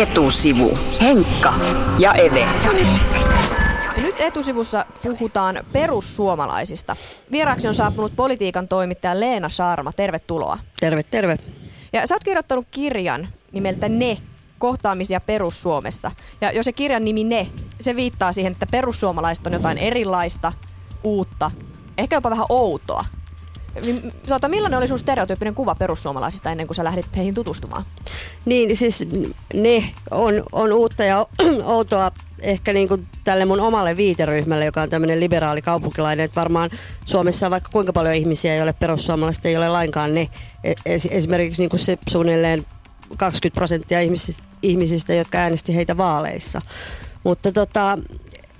Etusivu. Henkka ja Eve. Nyt etusivussa puhutaan perussuomalaisista. Vieraaksi on saapunut politiikan toimittaja Leena Saarma. Tervetuloa. Terve, terve. Ja sä oot kirjoittanut kirjan nimeltä Ne, kohtaamisia Perussuomessa. Ja jos se kirjan nimi Ne, se viittaa siihen, että perussuomalaiset on jotain erilaista, uutta, ehkä jopa vähän outoa. Mi- Tuota, millainen oli sun stereotyyppinen kuva perussuomalaisista ennen kuin sä lähdit heihin tutustumaan? Niin, siis ne on, on uutta ja outoa ehkä niin kuin tälle mun omalle viiteryhmälle, joka on tämmöinen liberaali kaupunkilainen, että varmaan Suomessa vaikka kuinka paljon ihmisiä, joille perussuomalaiset ei ole lainkaan ne. E- Es, esimerkiksi niin kuin se suunnilleen 20 prosenttia ihmisistä, ihmisistä, jotka äänesti heitä vaaleissa. Mutta tota,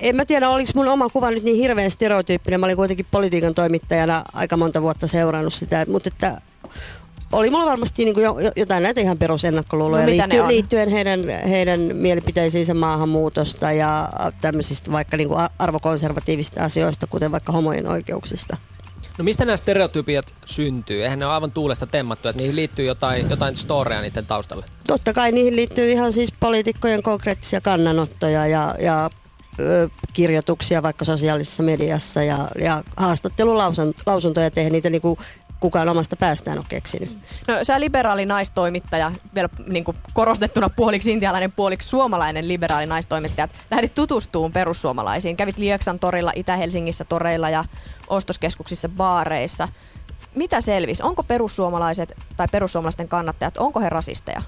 en mä tiedä, oliko mun oma kuva nyt niin hirveän stereotyyppinen. Mä olin kuitenkin politiikan toimittajana aika monta vuotta seurannut sitä, mutta että oli mulla varmasti niin kuin jo, jo- jotain näitä ihan perusennakkoluuloja No liittyen, liittyen heidän, heidän mielipiteisiinsä maahanmuutosta ja tämmöisistä vaikka niin kuin arvokonservatiivista asioista, kuten vaikka homojen oikeuksista. No mistä nämä stereotypiat syntyy? Eihän ne ole aivan tuulesta temmattu, että niihin liittyy jotain, jotain storia niiden taustalle. Totta kai niihin liittyy ihan siis poliitikkojen konkreettisia kannanottoja ja, ja kirjoituksia vaikka sosiaalisessa mediassa ja, ja haastattelulausuntoja tehdä niitä niin kuin kukaan omasta päästään on keksinyt. No sä liberaali naistoimittaja, vielä niin kuin korostettuna puoliksi intialainen, puoliksi suomalainen liberaali naistoimittaja. Lähdit tutustumaan perussuomalaisiin. Kävit Lieksan torilla, Itä-Helsingissä toreilla ja ostoskeskuksissa baareissa. Mitä selvisi? Onko perussuomalaiset tai perussuomalaisten kannattajat, onko he rasisteja?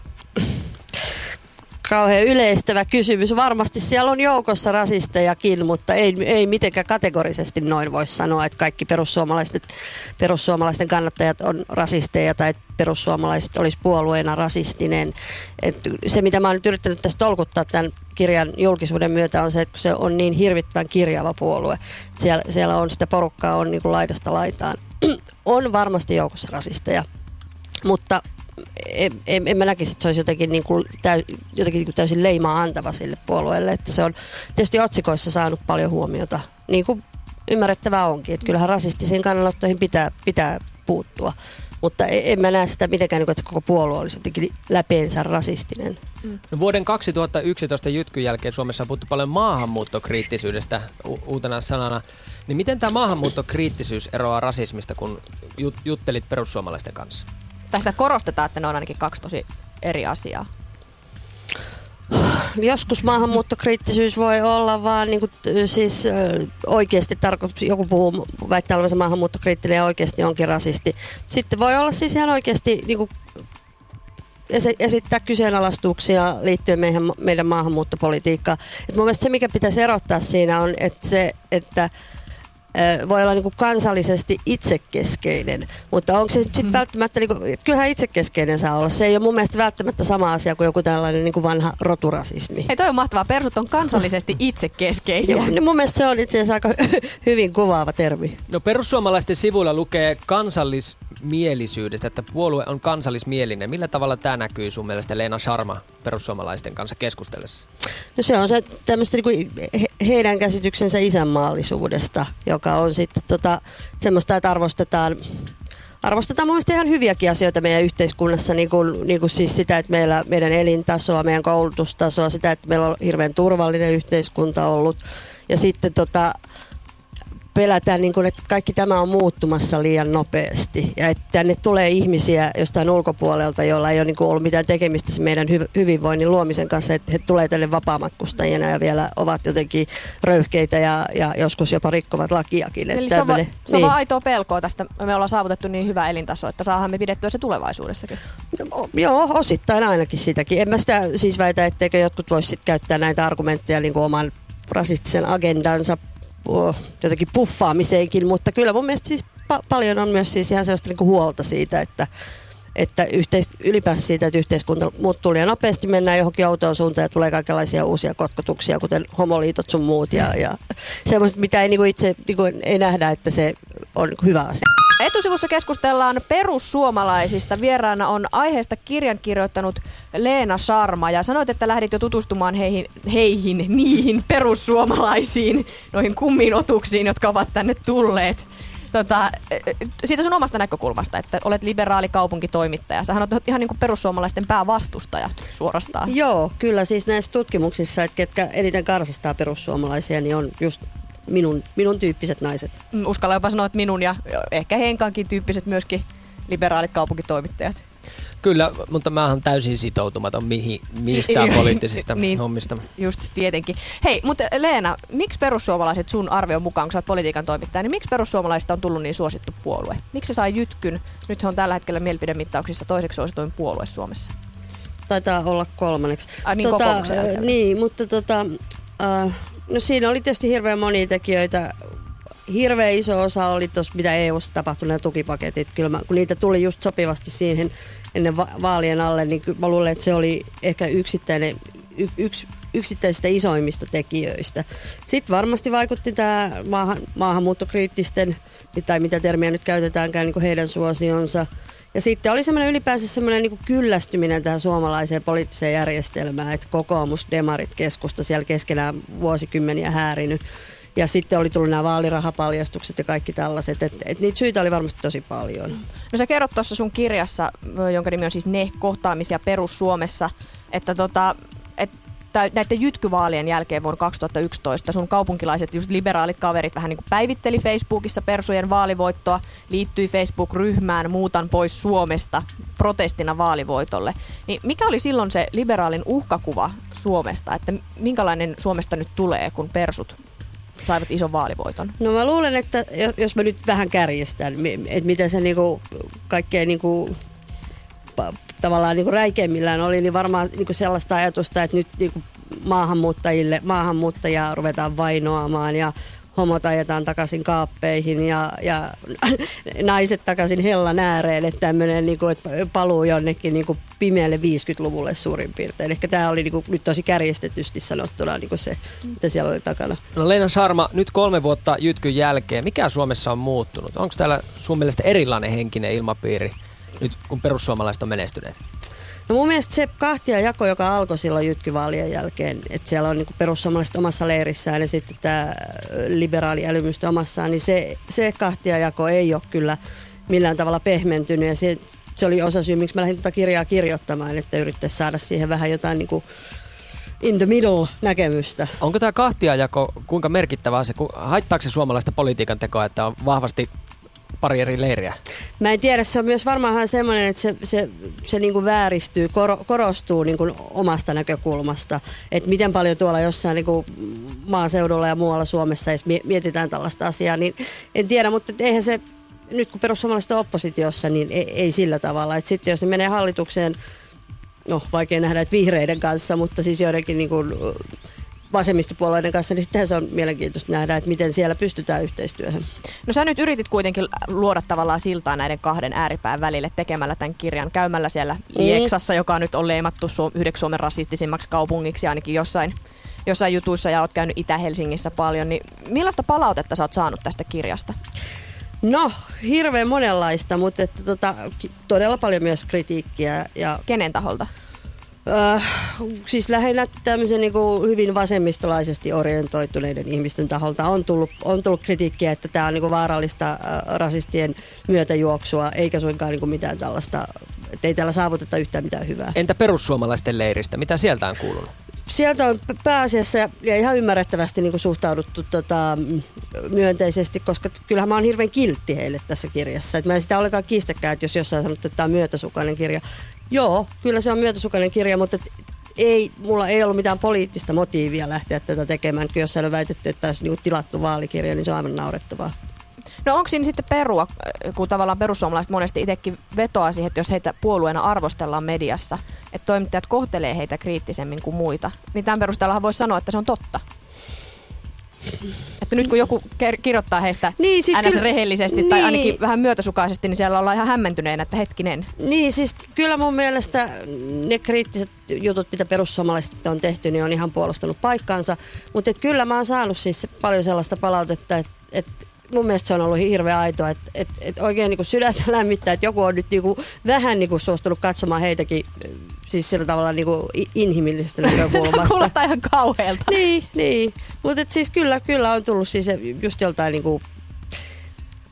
Kauhean yleistävä kysymys. Varmasti siellä on joukossa rasistejakin, mutta ei, ei mitenkään kategorisesti noin voi sanoa, että kaikki perussuomalaiset, perussuomalaisten kannattajat on rasisteja tai perussuomalaiset olisi puolueena rasistinen. Et se, mitä mä oon nyt yrittänyt tästä tolkuttaa tämän kirjan julkisuuden myötä, on se, että kun se on niin hirvittävän kirjava puolue. Siellä, siellä on sitä porukkaa on niin kuin laidasta laitaan. on varmasti joukossa rasisteja, mutta en, en, en mä näkisi, että se olisi jotenkin, niin kuin täy, jotenkin niin kuin täysin leimaa antava sille puolueelle. Että se on tietysti otsikoissa saanut paljon huomiota, niin kuin ymmärrettävää onkin. Että kyllähän rasistisiin kannanottoihin pitää, pitää puuttua. Mutta en, en mä näe sitä mitenkään, niin kuin, että koko puolue olisi jotenkin läpeensä rasistinen. No vuoden 2011 jytkyn jälkeen Suomessa on puhuttu paljon maahanmuuttokriittisyydestä u- uutena sanana. Niin miten tämä maahanmuuttokriittisyys eroaa rasismista, kun jut- juttelit perussuomalaisten kanssa? Tästä korostetaan, että ne on ainakin kaksi tosi eri asiaa. Joskus maahanmuuttokriittisyys voi olla vaan niin kuin, siis oikeasti tarko- joku puhuu, väittää olevansa maahanmuuttokriittinen ja oikeasti onkin rasisti. Sitten voi olla siis ihan oikeasti niin kuin, esi- esittää kyseenalaistuksia liittyen meidän, meidän maahanmuuttopolitiikkaan. Et mun mielestä se, mikä pitäisi erottaa siinä on, että se, että voi olla niin kuin kansallisesti itsekeskeinen, mutta onko se nyt sitten Mm. välttämättä, niin kuin, kyllähän itsekeskeinen saa olla. Se ei ole mun mielestä välttämättä sama asia kuin joku tällainen niin kuin vanha roturasismi. Hei, toi on mahtavaa. Persut on kansallisesti itsekeskeisiä. Joo, niin mun mielestä se on itse asiassa aika hyvin kuvaava termi. No perussuomalaisten sivuilla lukee kansallismielisyydestä, että puolue on kansallismielinen. Millä tavalla tämä näkyy sun mielestä Leena Sharma perussuomalaisten kanssa keskustellessa? No se on se tämmöistä niin he, heidän käsityksensä isänmaallisuudesta, joka on sitten tota, semmoista, että arvostetaan Arvostetaan mun ihan hyviäkin asioita meidän yhteiskunnassa, niin kuin, niin kuin siis sitä, että meillä, meidän elintasoa, meidän koulutustasoa, sitä, että meillä on hirveän turvallinen yhteiskunta ollut. Ja sitten tota, pelätään, niin kuin, että kaikki tämä on muuttumassa liian nopeasti ja että tänne tulee ihmisiä jostain ulkopuolelta, joilla ei ole niin kuin ollut mitään tekemistä se meidän hy- hyvinvoinnin luomisen kanssa, että he tulee tänne vapaamatkustajina ja vielä ovat jotenkin röyhkeitä ja, ja joskus jopa rikkovat lakiakin. Eli Että se on, va- tämmönen- se on niin. vaan aitoa pelkoa tästä. Me ollaan saavutettu niin hyvä elintaso, että saadaan me pidettyä se tulevaisuudessakin. No, joo, osittain ainakin sitäkin. En mä sitä siis väitä, etteikö jotkut voisi käyttää näitä argumentteja niin kuin oman rasistisen agendansa jotenkin puffaamiseenkin, mutta kyllä mun mielestä siis pa- paljon on myös siis ihan sellaista niin kuin huolta siitä, että että yhteis- ylipäänsä siitä, että yhteiskunta muuttuu liian nopeasti, mennään johonkin outoon suuntaan ja tulee kaikenlaisia uusia kotkotuksia, kuten homoliitot sun muut ja, ja semmoiset, mitä ei niinku itse niinku, ei nähdä, että se on hyvä asia. Etusivussa keskustellaan perussuomalaisista. Vieraana on aiheesta kirjan kirjoittanut Leena Sarma ja sanoit, että lähdit jo tutustumaan heihin, heihin niihin perussuomalaisiin, noihin kummiin otuksiin, jotka ovat tänne tulleet. tota, siitä sun omasta näkökulmasta, että olet liberaali kaupunkitoimittaja. Sähän olet ihan niin kuin perussuomalaisten päävastustaja suorastaan. Joo, kyllä siis näissä tutkimuksissa, että ketkä eniten karsastaa perussuomalaisia, niin on just minun, minun tyyppiset naiset. Mm, Uskalla jopa sanoa, että minun ja ehkä Henkankin tyyppiset myöskin liberaalit kaupunkitoimittajat. Kyllä, mutta mä oon täysin sitoutumaton mihin, mistään poliittisista niin, hommista. Just, tietenkin. Hei, mutta Leena, miksi perussuomalaiset sun arvion mukaan, kun sä oot politiikan toimittaja, niin miksi perussuomalaisista on tullut niin suosittu puolue? Miksi se sai jytkyn? Nyt he on tällä hetkellä mielipidemittauksissa toiseksi suosituin puolue Suomessa. Taitaa olla kolmanneksi. Ai niin, tota, niin mutta tota, uh, no siinä oli tietysti hirveän monia tekijöitä hirveän iso osa oli tuossa, mitä EU-ssa tapahtui, nämä tukipaketit. Kyllä mä, kun niitä tuli just sopivasti siihen ennen va- vaalien alle, niin mä luulen, että se oli ehkä yksittäinen, y- yksi yksittäisistä isoimmista tekijöistä. Sitten varmasti vaikutti tämä maahan, maahanmuuttokriittisten, tai mitä termiä nyt käytetäänkään, niin kuin heidän suosionsa. Ja sitten oli semmoinen ylipäänsä semmoinen niin kyllästyminen tähän suomalaiseen poliittiseen järjestelmään, että kokoomus, demarit, keskusta siellä keskenään vuosikymmeniä häärinyt. Ja sitten oli tullut nämä vaalirahapaljastukset ja kaikki tällaiset. Että et niitä syitä oli varmasti tosi paljon. No sä kerrot tuossa sun kirjassa, jonka nimi on siis Ne kohtaamisia perus-Suomessa, että tota, näiden jytkyvaalien jälkeen vuonna 2011 sun kaupunkilaiset just liberaalit kaverit vähän niin kuin päivitteli Facebookissa persujen vaalivoittoa, liittyi Facebook-ryhmään Muutan pois Suomesta protestina vaalivoitolle. Niin mikä oli silloin se liberaalin uhkakuva Suomesta, että minkälainen Suomesta nyt tulee, kun persut saivat ison vaalivoiton? No mä luulen, että jos mä nyt vähän kärjestän, että mitä se niinku kaikkein niinku tavallaan niin kuin räikeimmillään oli, niin varmaan niin kuin sellaista ajatusta, että nyt niin kuin maahanmuuttajille, maahanmuuttajia ruvetaan vainoamaan ja homot ajetaan takaisin kaappeihin ja, ja naiset takaisin hellan ääreen, että tämmöinen niin kuin, että paluu jonnekin niin kuin pimeälle 50-luvulle suurin piirtein. Ehkä tämä oli niin kuin, nyt tosi kärjestetysti sanottuna niin kuin se, mitä siellä oli takana. No Leena Sarma, nyt kolme vuotta jytkyn jälkeen, mikä Suomessa on muuttunut? Onko täällä sun mielestä erilainen henkinen ilmapiiri nyt, kun perussuomalaiset on menestyneet? No mun mielestä se kahtia jako, joka alkoi silloin jytkyvaalien jälkeen, että siellä on niinku perussuomalaiset omassa leirissään ja sitten tämä liberaali älymystö omassaan, niin se, se kahtia jako ei ole kyllä millään tavalla pehmentynyt ja se, se oli osa syy, miksi mä lähdin tuota kirjaa kirjoittamaan, että yrittäisi saada siihen vähän jotain niinku in the middle näkemystä. Onko tämä kahtiajako kuinka merkittävää se, haittaako se suomalaista politiikan tekoa, että on vahvasti pari eri leiriä? Mä en tiedä, se on myös varmaan semmoinen, että se, se, se niin kuin vääristyy, kor, korostuu niin kuin omasta näkökulmasta. Että miten paljon tuolla jossain niin kuin maaseudulla ja muualla Suomessa edes mietitään tällaista asiaa, niin en tiedä, mutta eihän se, nyt kun perussuomalaiset on oppositiossa, niin ei, ei sillä tavalla. Että sitten jos ne menee hallitukseen, no vaikea nähdä, että vihreiden kanssa, mutta siis joidenkin niin kuin vasemmistopuolueiden kanssa, niin sittenhän se on mielenkiintoista nähdä, että miten siellä pystytään yhteistyöhön. No sä nyt yritit kuitenkin luoda tavallaan siltaa näiden kahden ääripään välille tekemällä tämän kirjan, käymällä siellä mm. Lieksassa, joka nyt on leimattu yhdeksi Suomen rasistisimmaksi kaupungiksi ainakin jossain, jossain jutuissa ja oot käynyt Itä-Helsingissä paljon, niin millaista palautetta sä oot saanut tästä kirjasta? No, hirveän monenlaista, mutta että tota, todella paljon myös kritiikkiä. Ja... Kenen taholta? Äh, siis lähinnä tämmöisen niin kuin hyvin vasemmistolaisesti orientoituneiden ihmisten taholta on tullut, on tullut kritiikkiä, että tämä on niin kuin vaarallista äh, rasistien myötäjuoksua, eikä suinkaan niin kuin mitään tällaista, että ei täällä saavuteta yhtään mitään hyvää. Entä perussuomalaisten leiristä? Mitä sieltä on kuulunut? Sieltä on pääasiassa ja ihan ymmärrettävästi niin kuin suhtauduttu tota, myönteisesti, koska kyllähän mä oon hirveän kiltti heille tässä kirjassa. Et mä en sitä olekaan kiistäkään, että jos jossain sanottu, että tämä on myötäsukainen kirja. Joo, kyllä se on myötäsukainen kirja, mutta ei, mulla ei ollut mitään poliittista motiivia lähteä tätä tekemään. Kun jossain on väitetty, että olisi niin tilattu vaalikirja, niin se on aivan naurettavaa. No onko siinä sitten perua, kun tavallaan perussuomalaiset monesti itsekin vetoaa siihen, että jos heitä puolueena arvostellaan mediassa, että toimittajat kohtelee heitä kriittisemmin kuin muita, niin tämän perusteella voisi sanoa, että se on totta. Että nyt kun joku kirjoittaa heistä niin, siis kyllä, rehellisesti niin, tai ainakin vähän myötäsukaisesti, niin siellä ollaan ihan hämmentyneenä, että hetkinen. Niin, siis kyllä mun mielestä ne kriittiset jutut, mitä perussuomalaiset on tehty, niin on ihan puolustanut paikkaansa. Mutta kyllä mä oon saanut siis paljon sellaista palautetta, että, että mun mielestä se on ollut hirveän aitoa, että et, et oikein niin sydäntä lämmittää, että joku on nyt niin kuin, vähän niin kuin suostunut katsomaan heitäkin siis sillä tavalla niin kuin inhimillisestä näkökulmasta. Kuulostaa ihan kauhealta. Niin, niin. mutta siis kyllä, kyllä on tullut siis just joltain niin kuin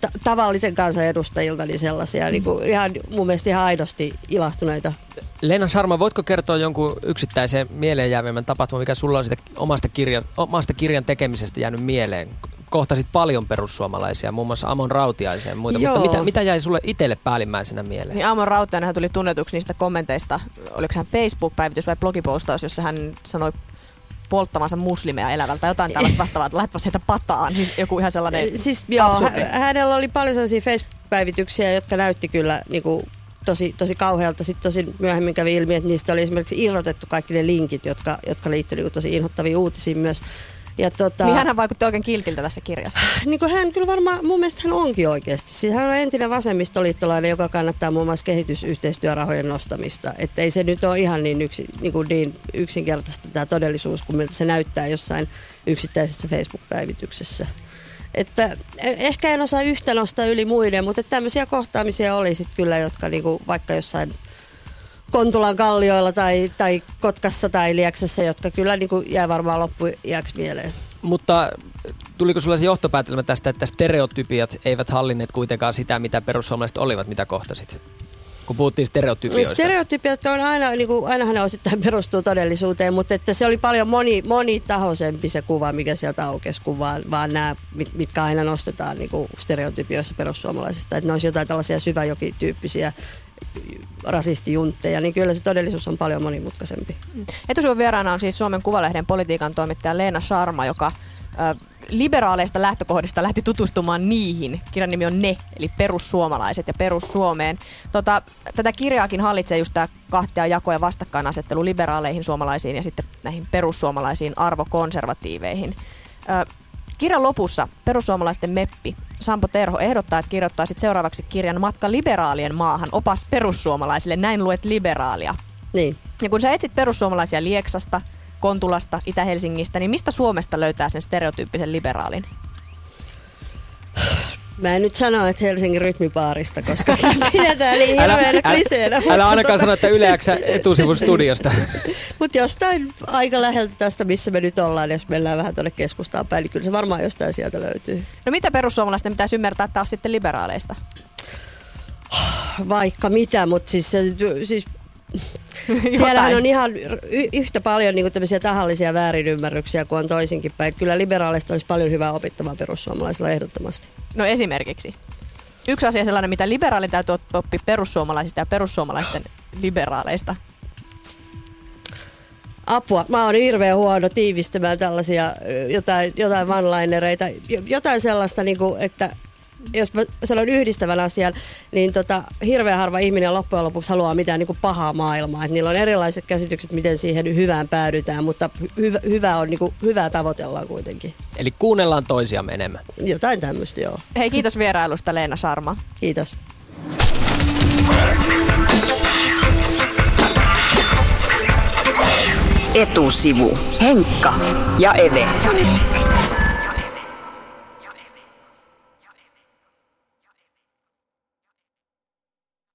ta- tavallisen kansan edustajilta niin sellaisia niin kuin ihan, mun mielestä ihan aidosti ilahtuneita. Leena Sarma, voitko kertoa jonkun yksittäisen mieleenjäävimmän tapahtuman, mikä sulla on sitä omasta, kirja, omasta kirjan tekemisestä jäänyt mieleen? Kohtasit paljon perussuomalaisia, muun muassa Amon Rautiaisen ja muita, Joo. mutta mitä, mitä jäi sulle itselle päällimmäisenä mieleen? Niin Aamon Rautiainenhan tuli tunnetuksi niistä kommenteista, oliko hän Facebook-päivitys vai blogipostaus, jossa hän sanoi polttavansa muslimeja elävältä, jotain tällaista vastaavaa, että laittava sieltä pataan, siis joku ihan sellainen Siis joo, absurdi. hä- hänellä oli paljon sellaisia Facebook-päivityksiä, jotka näytti kyllä niin kuin, tosi, tosi kauhealta. Sitten tosi myöhemmin kävi ilmi, että niistä oli esimerkiksi irrotettu kaikki ne linkit, jotka, jotka liittyivät niin tosi inhottaviin uutisiin myös. Ja tota, Niin hänhän vaikutti oikein kiltiltä tässä kirjassa. niin kuin hän kyllä varmaan, mun mielestä hän onkin oikeasti. Siis hän on entinen vasemmistoliittolainen, joka kannattaa muun muassa kehitysyhteistyörahojen nostamista. Että ei se nyt ole ihan niin, yksi, niin, kuin niin yksinkertaista tämä todellisuus, kuin miltä se näyttää jossain yksittäisessä Facebook-päivityksessä. Että eh- ehkä en osaa yhtä nostaa yli muiden, mutta tämmöisiä kohtaamisia oli sitten kyllä, jotka niinku vaikka jossain Kontulan kallioilla tai, tai Kotkassa tai Lieksassa, jotka kyllä niinku jää varmaan loppuiäksi mieleen. Mutta tuliko sulla se johtopäätelmä tästä, että stereotypiat eivät hallinneet kuitenkaan sitä, mitä perussuomalaiset olivat, mitä kohtasit? Kun puhuttiin stereotypioista. Stereotypiat on aina, niin kuin, ainahan ne osittain perustuu todellisuuteen, mutta että se oli paljon moni, monitahoisempi se kuva, mikä sieltä aukesi, kuin vaan, vaan nämä, mit- mitkä aina nostetaan niin kuin stereotypioissa perussuomalaisista. Että ne olisi jotain tällaisia syväjokityyppisiä rasistijuntteja, niin kyllä se todellisuus on paljon monimutkaisempi. Etusivun vieraana on siis Suomen Kuvalehden politiikan toimittaja Leena Sharma, joka liberaaleista lähtökohdista lähti tutustumaan niihin. Kirjan nimi on Ne, eli perussuomalaiset ja perussuomeen. Tota, tätä kirjaakin hallitsee just tämä kahtia jako ja vastakkainasettelu liberaaleihin suomalaisiin ja sitten näihin perussuomalaisiin arvokonservatiiveihin. Ö, Kirjan lopussa perussuomalaisten meppi Sampo Terho ehdottaa, että kirjoittaisit seuraavaksi kirjan Matka liberaalien maahan, opas perussuomalaisille, näin luet liberaalia. Niin. Ja kun sä etsit perussuomalaisia Lieksasta, Kontulasta, Itä-Helsingistä, niin mistä Suomesta löytää sen stereotyyppisen liberaalin? Mä en nyt sano, että Helsingin rytmipaarista, koska se pidetään niin hirveänä kliseenä. älä, mutta älä ainakaan tota- sano, että yleäksä etusivun studiosta. Mutta jostain aika läheltä tästä, missä me nyt ollaan, jos mennään vähän tuonne keskustaan päin, niin kyllä se varmaan jostain sieltä löytyy. No mitä perussuomalaisten pitäisi ymmärtää taas sitten liberaaleista? Vaikka mitä, mutta siis, se, siis siellähän on ihan y- yhtä paljon niin tämmöisiä tahallisia väärinymmärryksiä kuin on toisinkin päin. Kyllä liberaaleista olisi paljon hyvää opittavaa perussuomalaisilla ehdottomasti. No esimerkiksi. Yksi asia sellainen, mitä liberaalin täytyy op- oppia perussuomalaisista ja perussuomalaisten liberaaleista. Apua. Mä oon hirveän huono tiivistämään tällaisia jotain, jotain one-linereita. Jo- Jotain sellaista, niin kuin, että jos mä sanon yhdistävän asian, niin tota, hirveän harva ihminen loppujen lopuksi haluaa mitään niin kuin pahaa maailmaa. Et niillä on erilaiset käsitykset, miten siihen hyvään päädytään, mutta hyvä, hyvä on, niin kuin, hyvää tavoitellaan kuitenkin. Eli kuunnellaan toisiamme enemmän. Jotain tämmöistä, joo. Hei, kiitos vierailusta Leena Sarma. Kiitos. Etusivu. Henkka ja Eve.